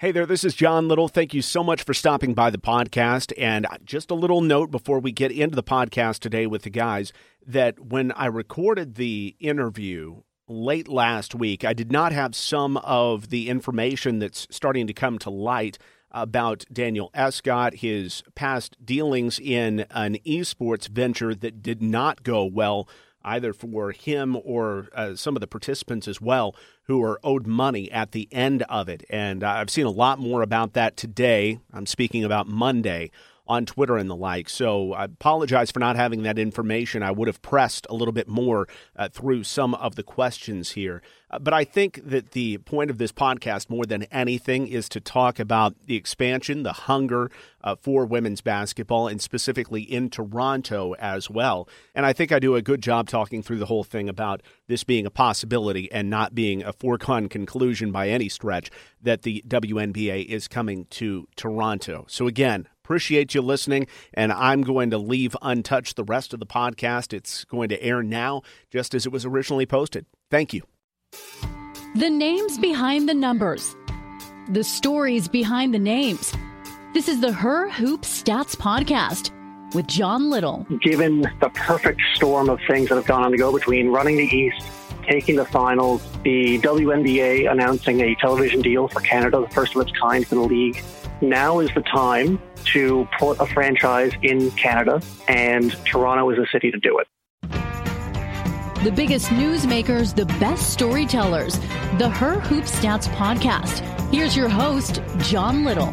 Hey there, this is John Liddle. Thank you so much for stopping by the podcast. And just a little note before we get into the podcast today with the guys that when I recorded the interview late last week, I did not have some of the information that's starting to come to light about Daniel Escott, his past dealings in an esports venture that did not go well either for him or uh, some of the participants as well who are owed money at the end of it. And I've seen a lot more about that today. I'm speaking about Monday on Twitter and the like. So I apologize for not having that information. I would have pressed a little bit more uh, through some of the questions here. Uh, but I think that the point of this podcast, more than anything, is to talk about the expansion, the hunger uh, for women's basketball, and specifically in Toronto as well. And I think I do a good job talking through the whole thing about this being a possibility and not being a foregone conclusion by any stretch that the WNBA is coming to Toronto. So, again, Appreciate you listening, and I'm going to leave untouched the rest of the podcast. It's going to air now, just as it was originally posted. Thank you. The names behind the numbers, the stories behind the names. This is the Her Hoop Stats Podcast with John Liddle. Given the perfect storm of things that have gone on to go between running the East, taking the finals, the WNBA announcing a television deal for Canada, the first of its kind for the league, now is the time to put a franchise in Canada, and Toronto is a city to do it. The biggest newsmakers, the best storytellers. The Her Hoop Stats podcast. Here's your host, John Liddle.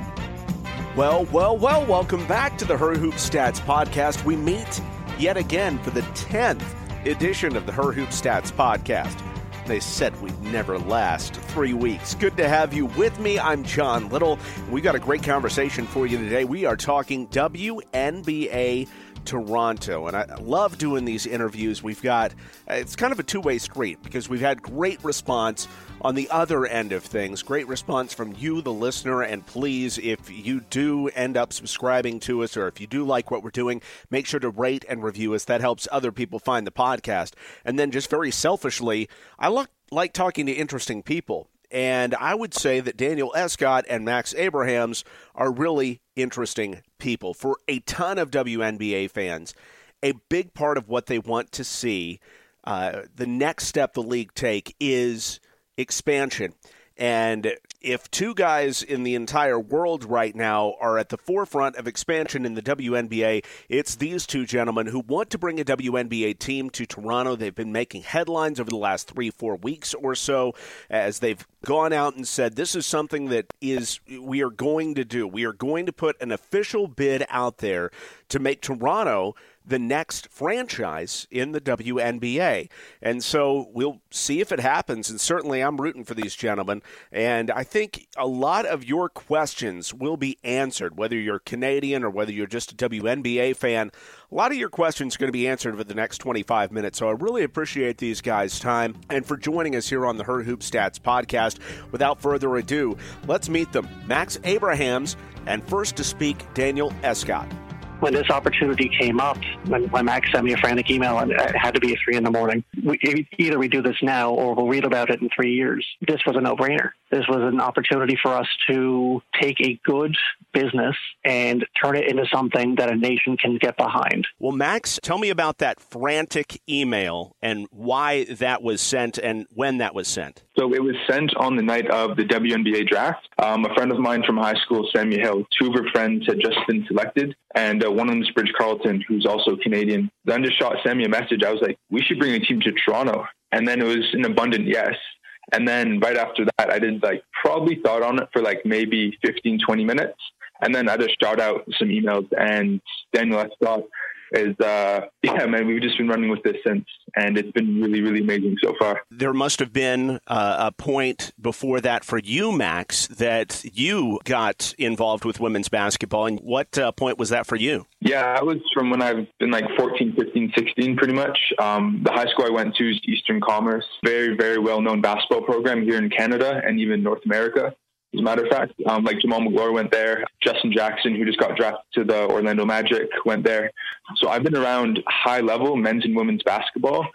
Well, well, well, welcome back to the Her Hoop Stats podcast. We meet yet again for the 10th edition of the Her Hoop Stats podcast. They said we'd never last three weeks. Good to have you with me. I'm John Liddle. We got a great conversation for you today. We are talking WNBA Toronto. And I love doing these interviews. We've got, it's kind of a two way street because we've had great response on the other end of things. Great response from you, the listener. And please, if you do end up subscribing to us or if you do like what we're doing, make sure to rate and review us. That helps other people find the podcast. And then, just very selfishly, I like, like talking to interesting people. And I would say that Daniel Escott and Max Abrahams are really interesting people. For a ton of WNBA fans, a big part of what they want to see, uh, the next step the league take is expansion. And if two guys in the entire world right now are at the forefront of expansion in the WNBA, it's these two gentlemen who want to bring a WNBA team to Toronto. They've been making headlines over the last three, four weeks or so as they've gone out and said this is something that is we are going to do. We are going to put an official bid out there to make Toronto the next franchise in the WNBA. And so we'll see if it happens. And certainly I'm rooting for these gentlemen. And I think a lot of your questions will be answered, whether you're Canadian or whether you're just a WNBA fan. A lot of your questions are going to be answered over the next 25 minutes. So I really appreciate these guys' time and for joining us here on the Her Hoop Stats podcast. Without further ado, let's meet them. Max Abrahams and first to speak, Daniel Escott when this opportunity came up, when, when Max sent me a frantic email, and it had to be at three in the morning. We, either we do this now or we'll read about it in three years. This was a no-brainer. This was an opportunity for us to take a good business and turn it into something that a nation can get behind. Well, Max, tell me about that frantic email and why that was sent and when that was sent. So it was sent on the night of the WNBA draft. Um, a friend of mine from high school, Sammy Hill, two of her friends had just been selected, and uh, one of them is Bridget Carleton, who's also Canadian. Then just shot Sammy a message. I was like, we should bring a team to Toronto. And then it was an abundant yes. And then right after that, I did like probably thought on it for like maybe 15, 20 minutes. And then I just shot out some emails and Daniel Escott is uh, yeah, man, we've just been running with this since, and it's been really, really amazing so far. There must have been uh, a point before that for you, Max, that you got involved with women's basketball. And what uh, point was that for you? Yeah, I was from when I've been like 14, 15, 16, pretty much. Um, the high school I went to is Eastern Commerce, very, very well known basketball program here in Canada and even North America. As a matter of fact, um, like Jamaal Magloire went there. Justin Jackson, who just got drafted to the Orlando Magic, went there. So I've been around high level men's and women's basketball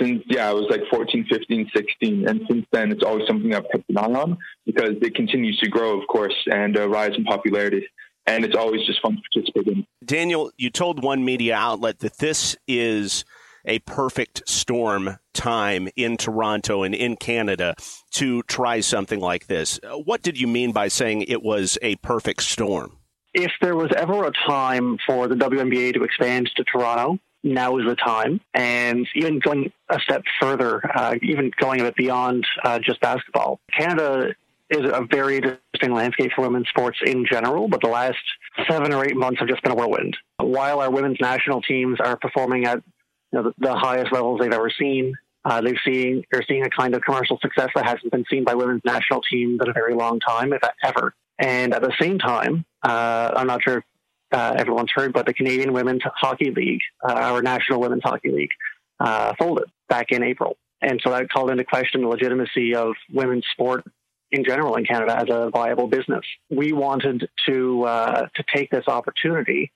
since, yeah, I was like 14, 15, 16. And since then, it's always something I've kept an eye on because it continues to grow, of course, and uh, rise in popularity and it's always just fun to participate in. Daniel, you told one media outlet that this is a perfect storm time in Toronto and in Canada to try something like this. What did you mean by saying it was a perfect storm? If there was ever a time for the WNBA to expand to Toronto, now is the time. And even going a step further, uh, even going a bit beyond uh, just basketball, Canada is a very interesting landscape for women's sports in general, but the last seven or eight months have just been a whirlwind. While our women's national teams are performing at know, the, the, highest levels they've ever seen, uh, they've seen they're seeing a kind of commercial success that hasn't been seen by women's national teams in a very long time, if ever. And at the same time, uh, I'm not sure if uh, everyone's heard, but the Canadian Women's Hockey League, uh, our National Women's Hockey League, uh, folded back in April. And so that called into question the legitimacy of women's sport in general in Canada as a viable business. We wanted to uh, to take this opportunity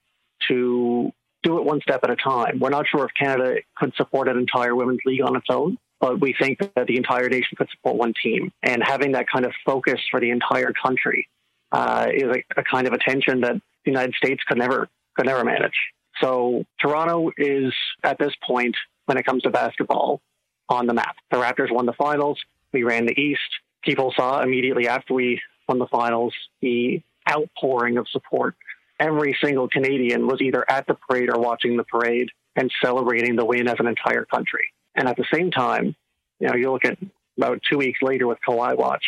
to do it one step at a time. We're not sure if Canada could support an entire women's league on its own, but we think that the entire nation could support one team. And having that kind of focus for the entire country uh, is a, a kind of attention that the United States could never could never manage. So Toronto is at this point when it comes to basketball on the map. The Raptors won the finals. We ran the East people saw immediately after we won the finals the outpouring of support. Every single Canadian was either at the parade or watching the parade and celebrating the win as an entire country. And at the same time, you know, you look at about two weeks later with Kawhi Watch,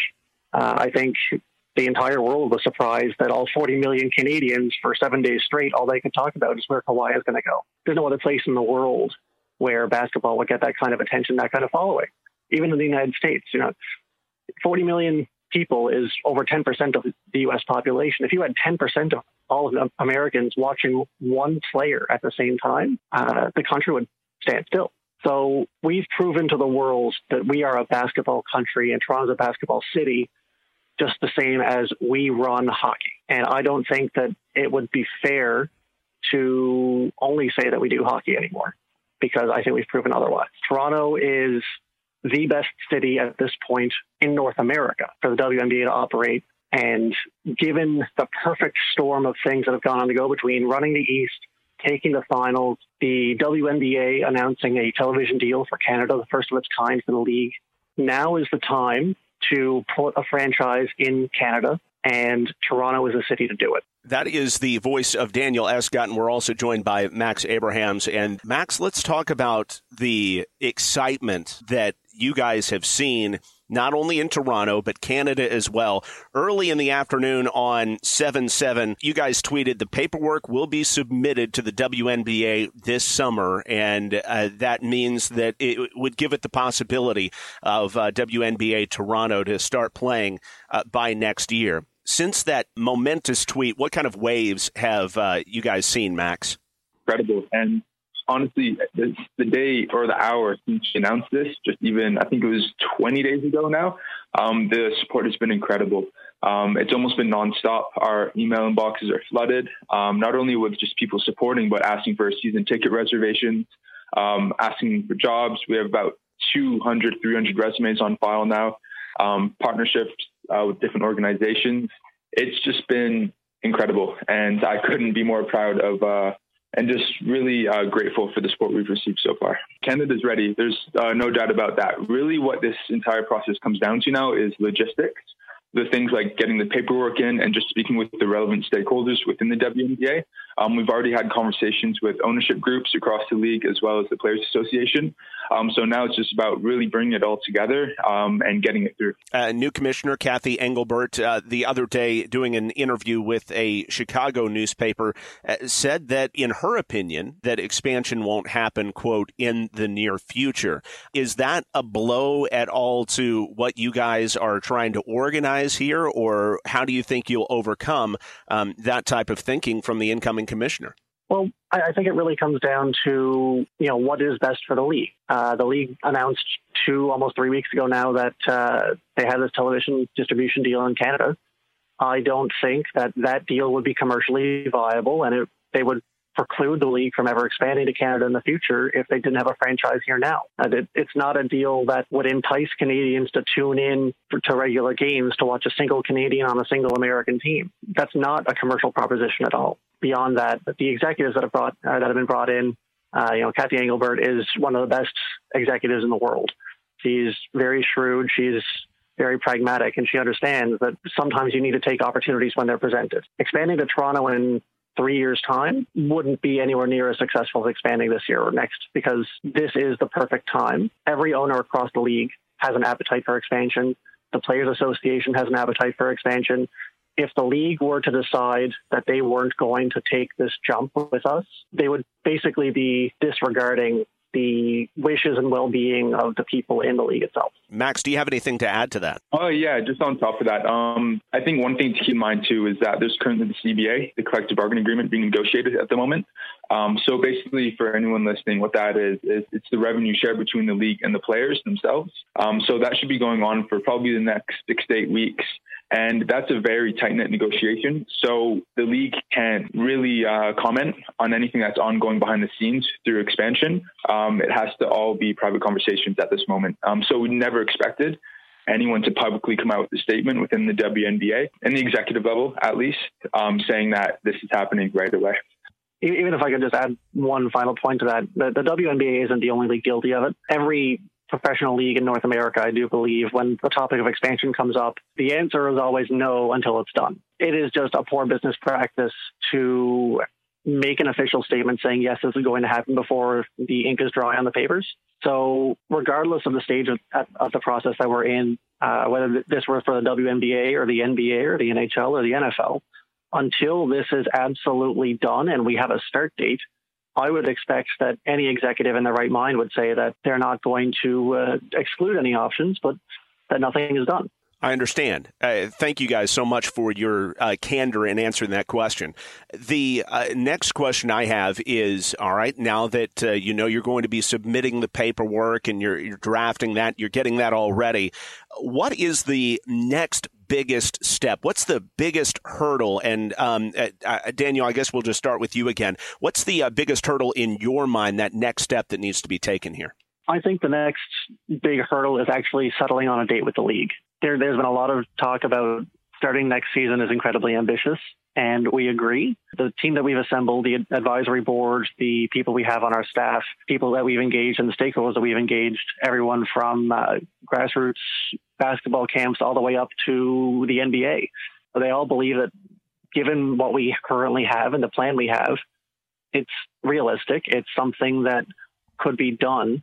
uh, I think the entire world was surprised that all 40 million Canadians for seven days straight, all they could talk about is where Kawhi is going to go. There's no other place in the world where basketball would get that kind of attention, that kind of following. Even in the United States, you know, 40 million people is over 10% of the U.S. population. If you had 10% of all of Americans watching one player at the same time, uh, the country would stand still. So we've proven to the world that we are a basketball country and Toronto's a basketball city, just the same as we run hockey. And I don't think that it would be fair to only say that we do hockey anymore because I think we've proven otherwise. Toronto is the best city at this point in North America for the WNBA to operate. And given the perfect storm of things that have gone on to go between running the East, taking the finals, the WNBA announcing a television deal for Canada, the first of its kind for the league, now is the time to put a franchise in Canada, and Toronto is a city to do it. That is the voice of Daniel Escott, and we're also joined by Max Abrahams. And Max, let's talk about the excitement that you guys have seen not only in Toronto, but Canada as well. Early in the afternoon on 7 7, you guys tweeted the paperwork will be submitted to the WNBA this summer, and uh, that means that it would give it the possibility of uh, WNBA Toronto to start playing uh, by next year. Since that momentous tweet, what kind of waves have uh, you guys seen, Max? Incredible. And honestly, the, the, day or the hour since she announced this, just even I think it was 20 days ago now, um, the support has been incredible. Um, it's almost been nonstop. Our email inboxes are flooded, um, not only with just people supporting, but asking for season ticket reservations, um, asking for jobs. We have about 200, 300 resumes on file now, um, partnerships uh, with different organizations. It's just been incredible, and I couldn't be more proud of uh, and just really uh, grateful for the support we've received so far. Canada's ready. There's uh, no doubt about that. Really, what this entire process comes down to now is logistics the things like getting the paperwork in and just speaking with the relevant stakeholders within the WNBA. Um, we've already had conversations with ownership groups across the league as well as the Players Association. Um, so now it's just about really bringing it all together um, and getting it through. Uh, new commissioner Cathy Engelbert uh, the other day doing an interview with a Chicago newspaper uh, said that in her opinion that expansion won't happen quote in the near future. Is that a blow at all to what you guys are trying to organize? here, or how do you think you'll overcome um, that type of thinking from the incoming commissioner? Well, I think it really comes down to you know what is best for the league. Uh, the league announced two, almost three weeks ago now that uh, they had this television distribution deal in Canada. I don't think that that deal would be commercially viable, and it, they would preclude the league from ever expanding to Canada in the future if they didn't have a franchise here now. It, it's not a deal that would entice Canadians to tune in for, to regular games to watch a single Canadian on a single American team. That's not a commercial proposition at all. Beyond that, the executives that have brought uh, that have been brought in, uh, you know, Cathy Engelbert is one of the best executives in the world. She's very shrewd. She's very pragmatic and she understands that sometimes you need to take opportunities when they're presented. Expanding to Toronto in three years' time wouldn't be anywhere near as successful as expanding this year or next because this is the perfect time. Every owner across the league has an appetite for expansion. The Players Association has an appetite for expansion. If the league were to decide that they weren't going to take this jump with us, they would basically be disregarding the wishes and well-being of the people in the league itself. Max, do you have anything to add to that? Oh yeah, just on top of that, um, I think one thing to keep in mind too is that there's currently the CBA, the collective bargaining agreement, being negotiated at the moment. Um, so basically, for anyone listening, what that is is it's the revenue share between the league and the players themselves. Um, so that should be going on for probably the next six to eight weeks. And that's a very tight knit negotiation. So the league can't really uh, comment on anything that's ongoing behind the scenes through expansion. Um, it has to all be private conversations at this moment. Um, so we never expected anyone to publicly come out with a statement within the WNBA and the executive level, at least, um, saying that this is happening right away. Even if I could just add one final point to that, the, the WNBA isn't the only league guilty of it. Every professional league in North America, I do believe, when the topic of expansion comes up, the answer is always no until it's done. It is just a poor business practice to make an official statement saying, yes, this is going to happen before the ink is dry on the papers. So, regardless of the stage of, of the process that we're in, uh, whether this were for the WNBA or the NBA or the NHL or the NFL, until this is absolutely done and we have a start date, I would expect that any executive in their right mind would say that they're not going to uh, exclude any options, but that nothing is done. I understand. Uh, thank you guys so much for your uh, candor in answering that question. The uh, next question I have is all right, now that uh, you know you're going to be submitting the paperwork and you're, you're drafting that, you're getting that all ready, what is the next biggest step? What's the biggest hurdle? And um, uh, uh, Daniel, I guess we'll just start with you again. What's the biggest hurdle in your mind, that next step that needs to be taken here? I think the next big hurdle is actually settling on a date with the league there, there's been a lot of talk about starting next season is incredibly ambitious. And we agree. The team that we've assembled, the advisory board, the people we have on our staff, people that we've engaged, and the stakeholders that we've engaged, everyone from uh, grassroots basketball camps all the way up to the NBA. They all believe that given what we currently have and the plan we have, it's realistic. It's something that could be done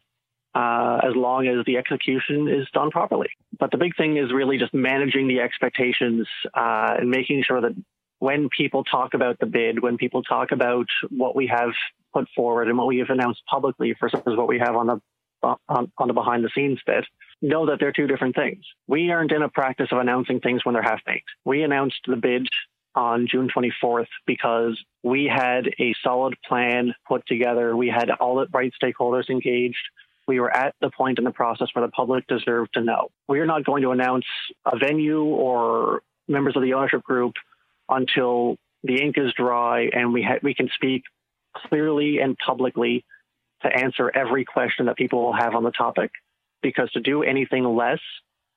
uh, as long as the execution is done properly. But the big thing is really just managing the expectations uh, and making sure that when people talk about the bid, when people talk about what we have put forward and what we have announced publicly versus what we have on the on, on the behind the scenes bit, know that they're two different things. We aren't in a practice of announcing things when they're half baked. We announced the bid on June 24th because we had a solid plan put together. We had all the right stakeholders engaged. We were at the point in the process where the public deserved to know. We are not going to announce a venue or members of the ownership group until the ink is dry and we ha- we can speak clearly and publicly to answer every question that people will have on the topic. Because to do anything less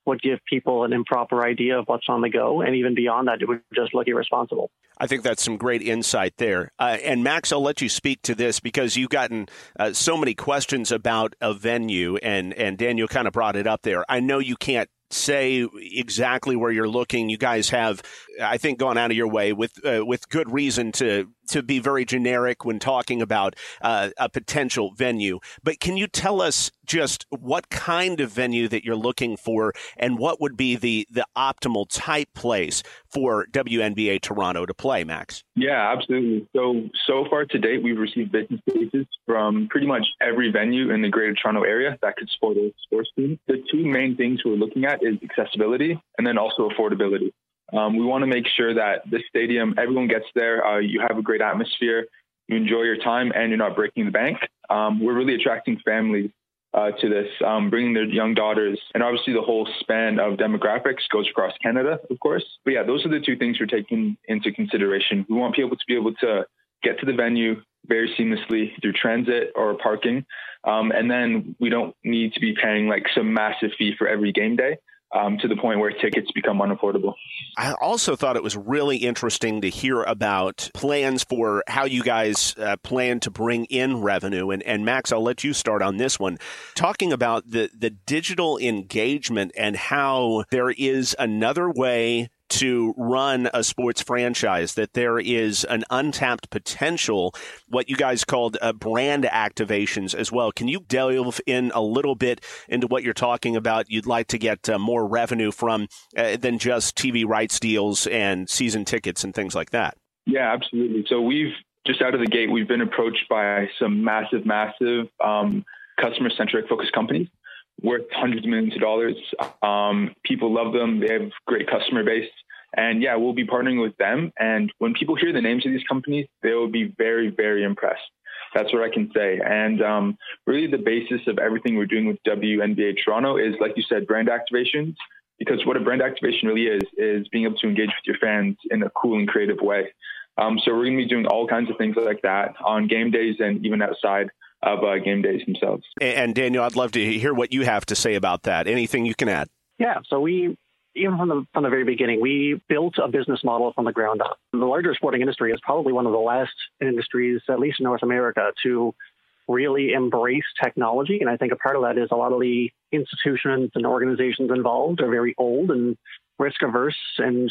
would give people an improper idea of what's on the go. And even beyond that, it would just look irresponsible. I think that's some great insight there. Uh, and Max, I'll let you speak to this because you've gotten uh, so many questions about a venue, and, and Daniel kind of brought it up there. I know you can't say exactly where you're looking. You guys have, I think, gone out of your way with uh, with good reason to to be very generic when talking about uh, a potential venue. But can you tell us just what kind of venue that you're looking for, and what would be the the optimal type place for WNBA Toronto to play, Max? Yeah, absolutely. So so far to date, we've received business cases from pretty much every venue in the Greater Toronto area that could support a sports team. The two main things we're looking at is accessibility and then also affordability. Um, we want to make sure that the stadium, everyone gets there. Uh, you have a great atmosphere, you enjoy your time, and you're not breaking the bank. Um, we're really attracting families uh, to this, um, bringing their young daughters, and obviously the whole span of demographics goes across Canada, of course. But yeah, those are the two things we're taking into consideration. We want people to be able to get to the venue very seamlessly through transit or parking, um, and then we don't need to be paying like some massive fee for every game day um, to the point where tickets become unaffordable. I also thought it was really interesting to hear about plans for how you guys uh, plan to bring in revenue. And, and Max, I'll let you start on this one, talking about the, the digital engagement and how there is another way to run a sports franchise, that there is an untapped potential, what you guys called uh, brand activations as well. Can you delve in a little bit into what you're talking about? You'd like to get uh, more revenue from uh, than just TV rights deals and season tickets and things like that. Yeah, absolutely. So we've just out of the gate, we've been approached by some massive, massive um, customer centric focused companies worth hundreds of millions of dollars. Um, people love them. They have great customer base. And yeah, we'll be partnering with them. And when people hear the names of these companies, they will be very, very impressed. That's what I can say. And um, really, the basis of everything we're doing with WNBA Toronto is, like you said, brand activations. Because what a brand activation really is, is being able to engage with your fans in a cool and creative way. Um, so we're going to be doing all kinds of things like that on game days and even outside of uh, game days themselves. And Daniel, I'd love to hear what you have to say about that. Anything you can add? Yeah, so we even from the from the very beginning, we built a business model from the ground up. The larger sporting industry is probably one of the last industries, at least in North America, to really embrace technology. And I think a part of that is a lot of the institutions and organizations involved are very old and risk averse and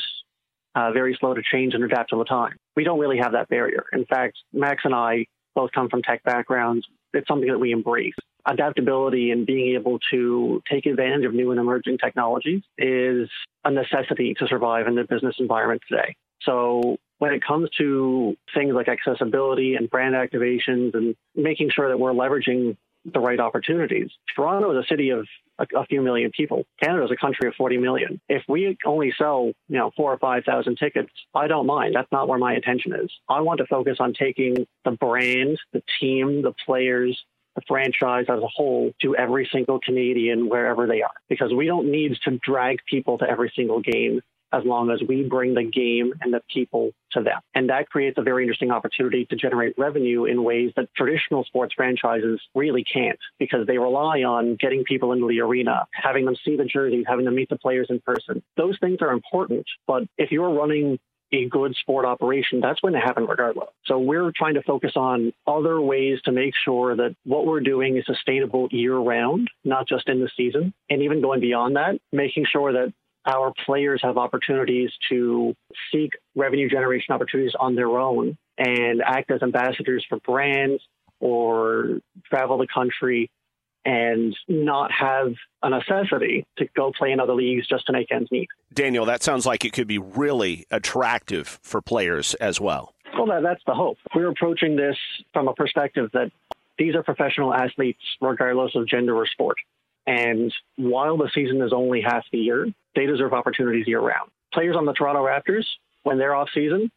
uh, very slow to change and adapt to the time. We don't really have that barrier. In fact, Max and I both come from tech backgrounds. It's something that we embrace. Adaptability and being able to take advantage of new and emerging technologies is a necessity to survive in the business environment today. So when it comes to things like accessibility and brand activations and making sure that we're leveraging the right opportunities. Toronto is a city of a, a, few million people. Canada is a country of 40 million. If we only sell, you know, four or 5,000 tickets, I don't mind. That's not where my attention is. I want to focus on taking the brand, the team, the players, the franchise as a whole to every single Canadian wherever they are because we don't need to drag people to every single game as long as we bring the game and the people to them. And that creates a very interesting opportunity to generate revenue in ways that traditional sports franchises really can't because they rely on getting people into the arena, having them see the jerseys, having them meet the players in person. Those things are important. But if you're running a good sport operation, that's going to happen regardless. So we're trying to focus on other ways to make sure that what we're doing is sustainable year round, not just in the season. And even going beyond that, making sure that our players have opportunities to seek revenue generation opportunities on their own and act as ambassadors for brands or travel the country and not have a necessity to go play in other leagues just to make ends meet. Daniel, that sounds like it could be really attractive for players as well. Well, that, that's the hope. We're approaching this from a perspective that these are professional athletes, regardless of gender or sport. And while the season is only half the year, they deserve opportunities year round. Players on the Toronto Raptors, when they're off season,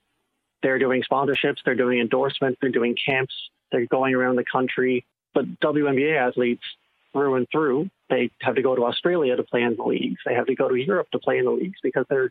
they're doing sponsorships, they're doing endorsements, they're doing camps, they're going around the country. But WNBA athletes, through and through, they have to go to Australia to play in the leagues. They have to go to Europe to play in the leagues because they're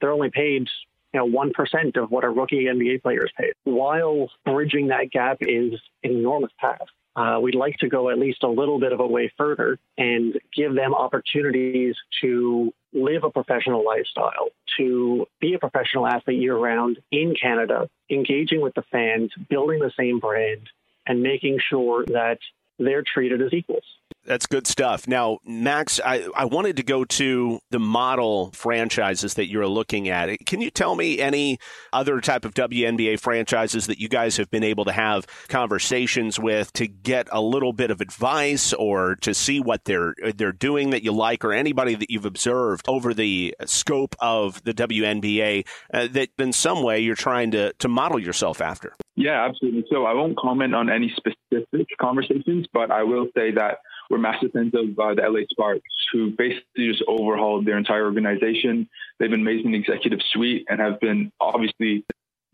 they're only paid you know one percent of what a rookie NBA player is paid. While bridging that gap is an enormous task, uh, we'd like to go at least a little bit of a way further and give them opportunities to live a professional lifestyle, to be a professional athlete year round in Canada, engaging with the fans, building the same brand, and making sure that they're treated as equals. That's good stuff. Now, Max, I, I wanted to go to the model franchises that you're looking at. Can you tell me any other type of WNBA franchises that you guys have been able to have conversations with to get a little bit of advice or to see what they're they're doing that you like, or anybody that you've observed over the scope of the WNBA uh, that in some way you're trying to to model yourself after? Yeah, absolutely. So I won't comment on any specific conversations, but I will say that we're massive fans of uh, the LA Sparks, who basically just overhauled their entire organization. They've been amazing the executive suite and have been obviously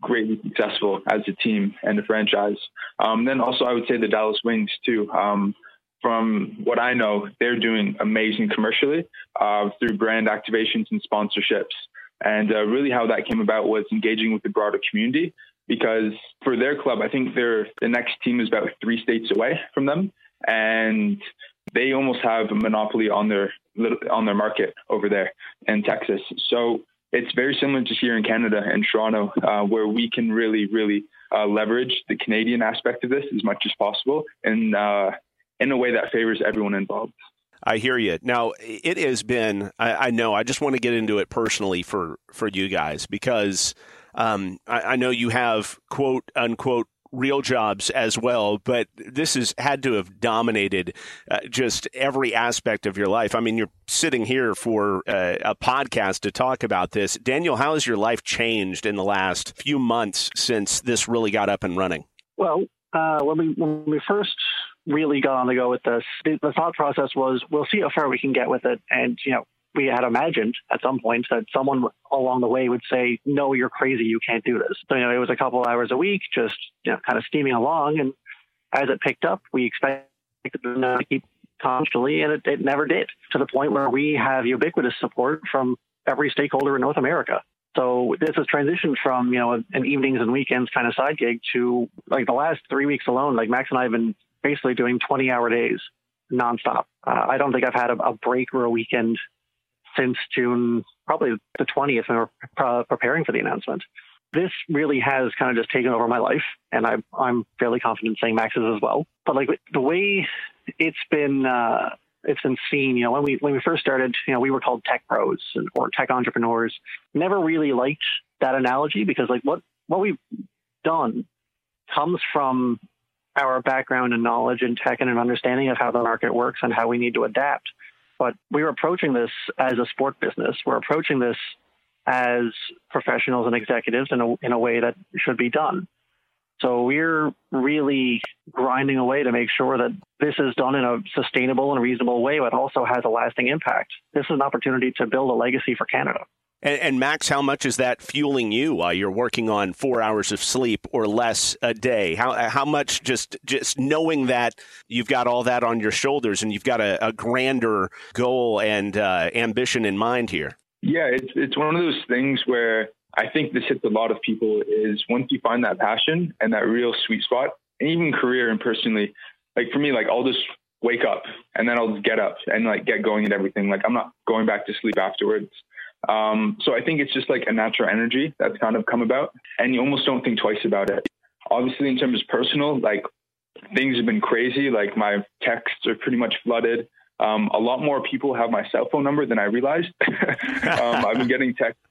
greatly successful as a team and a franchise. Um, then also, I would say the Dallas Wings too. Um, from what I know, they're doing amazing commercially uh, through brand activations and sponsorships. And uh, really, how that came about was engaging with the broader community. Because for their club, I think their the next team is about three states away from them, and they almost have a monopoly on their on their market over there in Texas. So it's very similar to here in Canada and Toronto, uh, where we can really, really uh, leverage the Canadian aspect of this as much as possible, and uh, in a way that favors everyone involved. I hear you. Now, it has been. I, I know. I just want to get into it personally for for you guys because um, I, I know you have quote unquote real jobs as well, but this has had to have dominated uh, just every aspect of your life. I mean, you're sitting here for uh, a podcast to talk about this. Daniel, how has your life changed in the last few months since this really got up and running? Well, uh, when we when we first really got on the go with this, the, the thought process was we'll see how far we can get with it, and you know we had imagined at some point that someone along the way would say, "No, you're crazy. You can't do this." So you know, it was a couple hours a week, just you know, kind of steaming along. And as it picked up, we expected to keep constantly, and it, it never did. To the point where we have ubiquitous support from every stakeholder in North America. So this has transitioned from you know an evenings and weekends kind of side gig to like the last three weeks alone. Like Max and I have been basically doing 20 hour days nonstop. Uh, I don't think I've had a, a break or a weekend since June, probably the 20th, and we're preparing for the announcement. This really has kind of just taken over my life, and I, I'm fairly confident saying Max's as well. But like the way it's been, uh, it's been seen. You know, when we when we first started, you know, we were called tech pros or tech entrepreneurs. Never really liked that analogy because like what what we've done comes from our background and knowledge in tech and an understanding of how the market works and how we need to adapt. But we are approaching this as a sport business. We're approaching this as professionals and executives in a, in a way that should be done. So we're really grinding away to make sure that this is done in a sustainable and reasonable way, but also has a lasting impact. This is an opportunity to build a legacy for Canada. And, and, Max, how much is that fueling you while you're working on four hours of sleep or less a day? How how much just just knowing that you've got all that on your shoulders and you've got a, a grander goal and uh, ambition in mind here? Yeah, it's it's one of those things where I think this hits a lot of people. Is once you find that passion and that real sweet spot, and even career and personally, like for me, like I'll just wake up and then I'll get up and like get going and everything. Like I'm not going back to sleep afterwards. Um, so I think it's just like a natural energy that's kind of come about, and you almost don't think twice about it. Obviously, in terms of personal, like things have been crazy. Like my texts are pretty much flooded. Um, a lot more people have my cell phone number than I realized. um, I've been getting texts.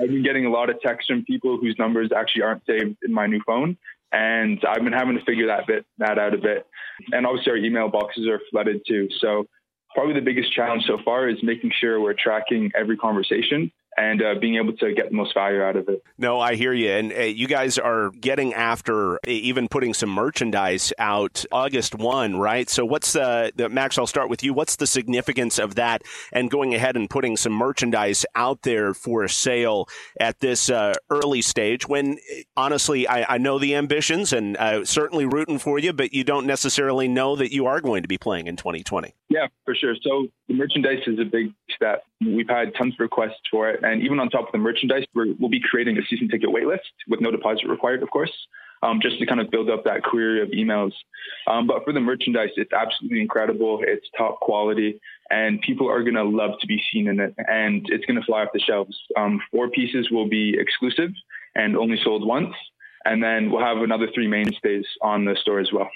I've been getting a lot of texts from people whose numbers actually aren't saved in my new phone, and I've been having to figure that bit that out a bit. And obviously, our email boxes are flooded too. So probably the biggest challenge so far is making sure we're tracking every conversation and uh, being able to get the most value out of it. No, I hear you. And uh, you guys are getting after even putting some merchandise out August 1, right? So, what's uh, the, Max? I'll start with you. What's the significance of that and going ahead and putting some merchandise out there for sale at this uh, early stage when, honestly, I, I know the ambitions and uh, certainly rooting for you, but you don't necessarily know that you are going to be playing in 2020? Yeah, for sure. So, the merchandise is a big step. We've had tons of requests for it. And even on top of the merchandise, we will be creating a season ticket waitlist with no deposit required, of course, um, just to kind of build up that query of emails. Um, but for the merchandise, it's absolutely incredible. It's top quality, and people are going to love to be seen in it. And it's going to fly off the shelves. Um, four pieces will be exclusive and only sold once. And then we'll have another three mainstays on the store as well.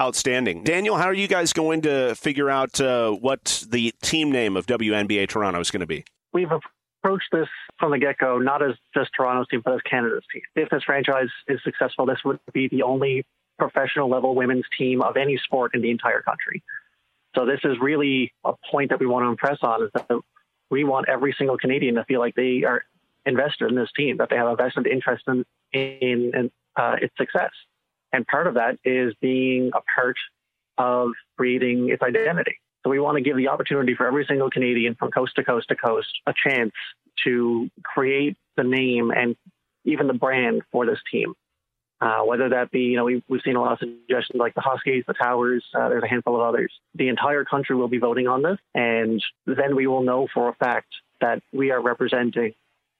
Outstanding. Daniel, how are you guys going to figure out uh, what the team name of WNBA Toronto is going to be? We've approached this from the get go, not as just Toronto's team, but as Canada's team. If this franchise is successful, this would be the only professional level women's team of any sport in the entire country. So this is really a point that we want to impress on is that we want every single Canadian to feel like they are invested in this team, that they have a vested interest in, in, in uh, its success. And part of that is being a part of creating its identity. So we want to give the opportunity for every single Canadian from coast to coast to coast a chance to create the name and even the brand for this team. Uh, whether that be, you know, we've, we've seen a lot of suggestions like the Huskies, the Towers, uh, there's a handful of others. The entire country will be voting on this, and then we will know for a fact that we are representing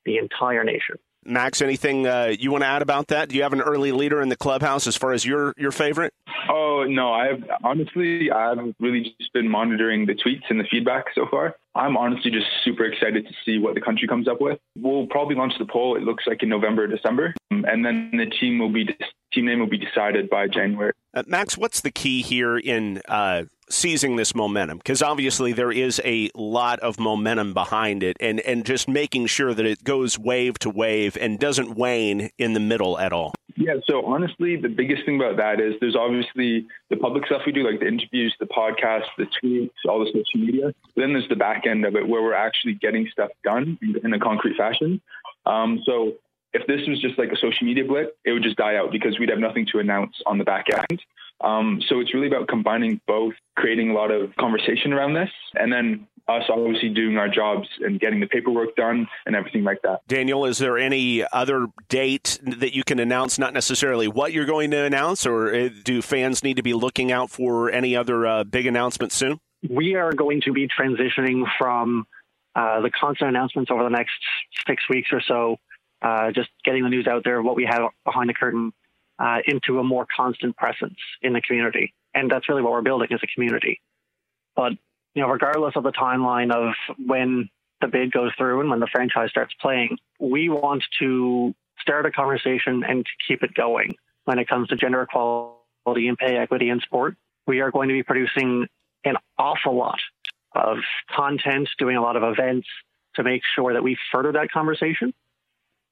the entire nation. Max, anything uh, you want to add about that? Do you have an early leader in the clubhouse as far as your your favorite? Oh no, I've honestly I've really just been monitoring the tweets and the feedback so far. I'm honestly just super excited to see what the country comes up with. We'll probably launch the poll. It looks like in November, December, and then the team will be team name will be decided by January. Uh, Max, what's the key here in uh, seizing this momentum? Because obviously there is a lot of momentum behind it, and and just making sure that it goes wave to wave and doesn't wane in the middle at all. Yeah, so honestly, the biggest thing about that is there's obviously the public stuff we do, like the interviews, the podcasts, the tweets, all the social media. Then there's the back end of it where we're actually getting stuff done in a concrete fashion. Um, so if this was just like a social media blip, it would just die out because we'd have nothing to announce on the back end. Um, so it's really about combining both, creating a lot of conversation around this, and then us obviously doing our jobs and getting the paperwork done and everything like that. Daniel, is there any other date that you can announce? Not necessarily what you're going to announce, or uh, do fans need to be looking out for any other uh, big announcements soon? We are going to be transitioning from uh, the constant announcements over the next six weeks or so, uh, just getting the news out there, what we have behind the curtain, uh, into a more constant presence in the community. And that's really what we're building as a community. But you know, regardless of the timeline of when the bid goes through and when the franchise starts playing, we want to start a conversation and to keep it going when it comes to gender equality and pay equity in sport. We are going to be producing an awful lot of content, doing a lot of events to make sure that we further that conversation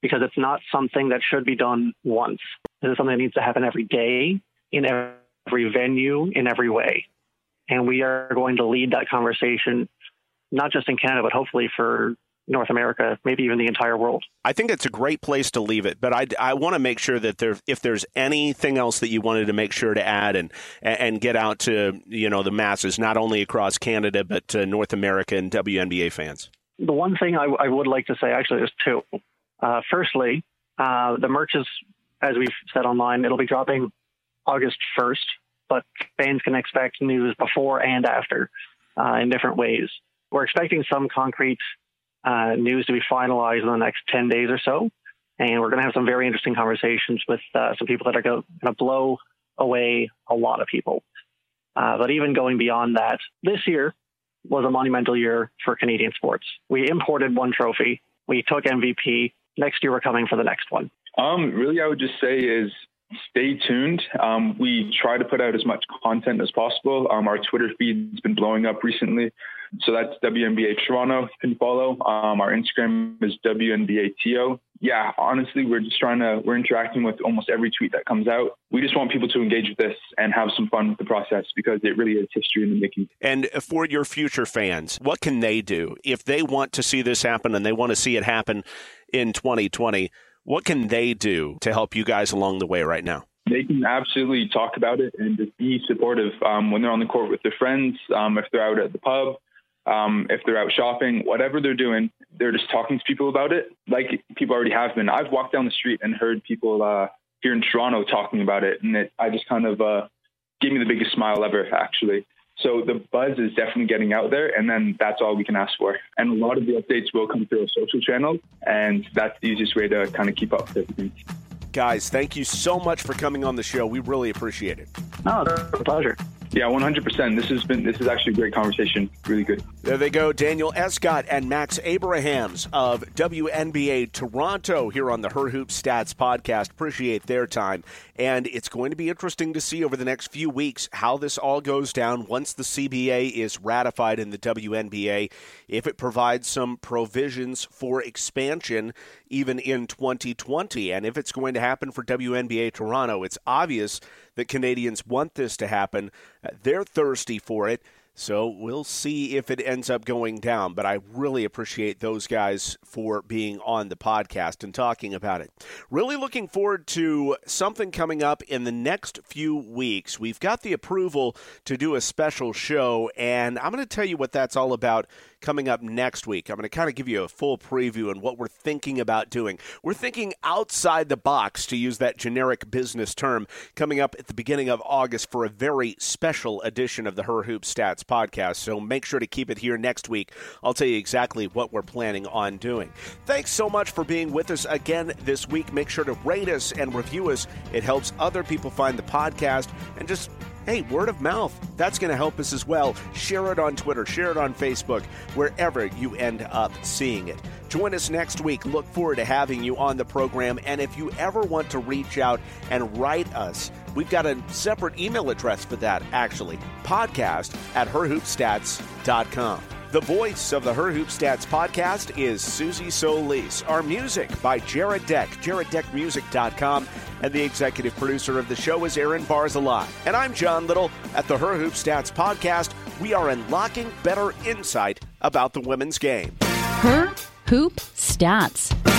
because it's not something that should be done once. This is something that needs to happen every day in every venue in every way. And we are going to lead that conversation, not just in Canada, but hopefully for North America, maybe even the entire world. I think it's a great place to leave it, but I, I want to make sure that there, if there's anything else that you wanted to make sure to add and and get out to you know the masses, not only across Canada but to North America and WNBA fans. The one thing I, I would like to say, actually, there's two. Uh, firstly, uh, the merch is, as we've said online, it'll be dropping August 1st but fans can expect news before and after uh, in different ways. We're expecting some concrete uh, news to be finalized in the next 10 days or so. And we're going to have some very interesting conversations with uh, some people that are going to blow away a lot of people. Uh, but even going beyond that, this year, was a monumental year for Canadian sports. We imported one trophy. We took MVP. Next year, we're coming for the next one. Um, really, I would just say is stay tuned. Um, we try to put out as much content as possible. Um, our Twitter feed's been blowing up recently. So that's WNBA Toronto. You can follow. Um, our Instagram is WNBATO. Yeah, honestly, we're just trying to, we're interacting with almost every tweet that comes out. We just want people to engage with this and have some fun with the process because it really is history in the making. And for your future fans, what can they do if they want to see this happen and they want to see it happen in 2020? What can they do to help you guys along the way right now? They can absolutely talk about it and just be supportive um, when they're on the court with their friends, um, if they're out at the pub, um, if they're out shopping, whatever they're doing, they're just talking to people about it, like people already have been. I've walked down the street and heard people uh, here in Toronto talking about it, and it, I just kind of uh, gave me the biggest smile ever, actually. So the buzz is definitely getting out there, and then that's all we can ask for. And a lot of the updates will come through our social channels, and that's the easiest way to kind of keep up with everything. Guys, thank you so much for coming on the show. We really appreciate it. Oh, it's a pleasure. Yeah, 100%. This has been this is actually a great conversation. Really good. There they go, Daniel Escott and Max Abrahams of WNBA Toronto here on the Her Hoop Stats podcast. Appreciate their time. And it's going to be interesting to see over the next few weeks how this all goes down once the CBA is ratified in the WNBA, if it provides some provisions for expansion even in 2020. And if it's going to happen for WNBA Toronto, it's obvious that Canadians want this to happen. They're thirsty for it. So we'll see if it ends up going down. But I really appreciate those guys for being on the podcast and talking about it. Really looking forward to something coming up in the next few weeks. We've got the approval to do a special show, and I'm going to tell you what that's all about coming up next week. I'm going to kind of give you a full preview on what we're thinking about doing. We're thinking outside the box, to use that generic business term, coming up at the beginning of August for a very special edition of the Her Hoop Stats podcast. So make sure to keep it here next week. I'll tell you exactly what we're planning on doing. Thanks so much for being with us again this week. Make sure to rate us and review us. It helps other people find the podcast and just hey, word of mouth, that's going to help us as well. Share it on Twitter, share it on Facebook, wherever you end up seeing it. Join us next week. Look forward to having you on the program. And if you ever want to reach out and write us, we've got a separate email address for that, actually podcast at herhoopstats.com. The voice of the Her Hoop Stats podcast is Susie Solis. Our music by Jared Deck, jareddeckmusic.com. And the executive producer of the show is Aaron Barzalai. And I'm John Liddle at the Her Hoop Stats podcast. We are unlocking better insight about the women's game. Her Hoop Stats.